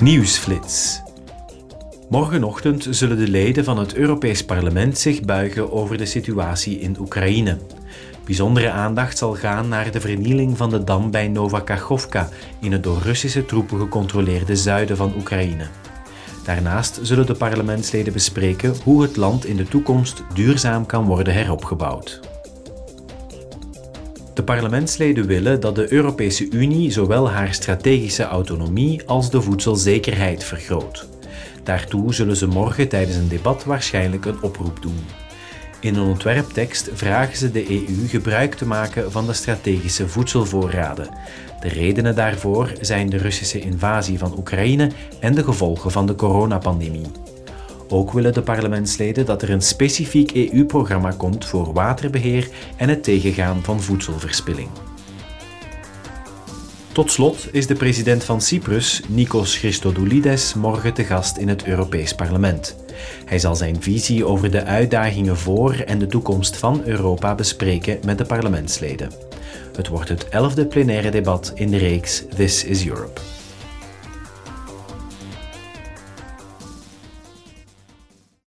Nieuwsflits. Morgenochtend zullen de leden van het Europees Parlement zich buigen over de situatie in Oekraïne. Bijzondere aandacht zal gaan naar de vernieling van de dam bij Novakachovka in het door Russische troepen gecontroleerde zuiden van Oekraïne. Daarnaast zullen de parlementsleden bespreken hoe het land in de toekomst duurzaam kan worden heropgebouwd. De parlementsleden willen dat de Europese Unie zowel haar strategische autonomie als de voedselzekerheid vergroot. Daartoe zullen ze morgen tijdens een debat waarschijnlijk een oproep doen. In een ontwerptekst vragen ze de EU gebruik te maken van de strategische voedselvoorraden. De redenen daarvoor zijn de Russische invasie van Oekraïne en de gevolgen van de coronapandemie. Ook willen de parlementsleden dat er een specifiek EU-programma komt voor waterbeheer en het tegengaan van voedselverspilling. Tot slot is de president van Cyprus, Nikos Christodoulides, morgen te gast in het Europees Parlement. Hij zal zijn visie over de uitdagingen voor en de toekomst van Europa bespreken met de parlementsleden. Het wordt het elfde plenaire debat in de reeks This is Europe.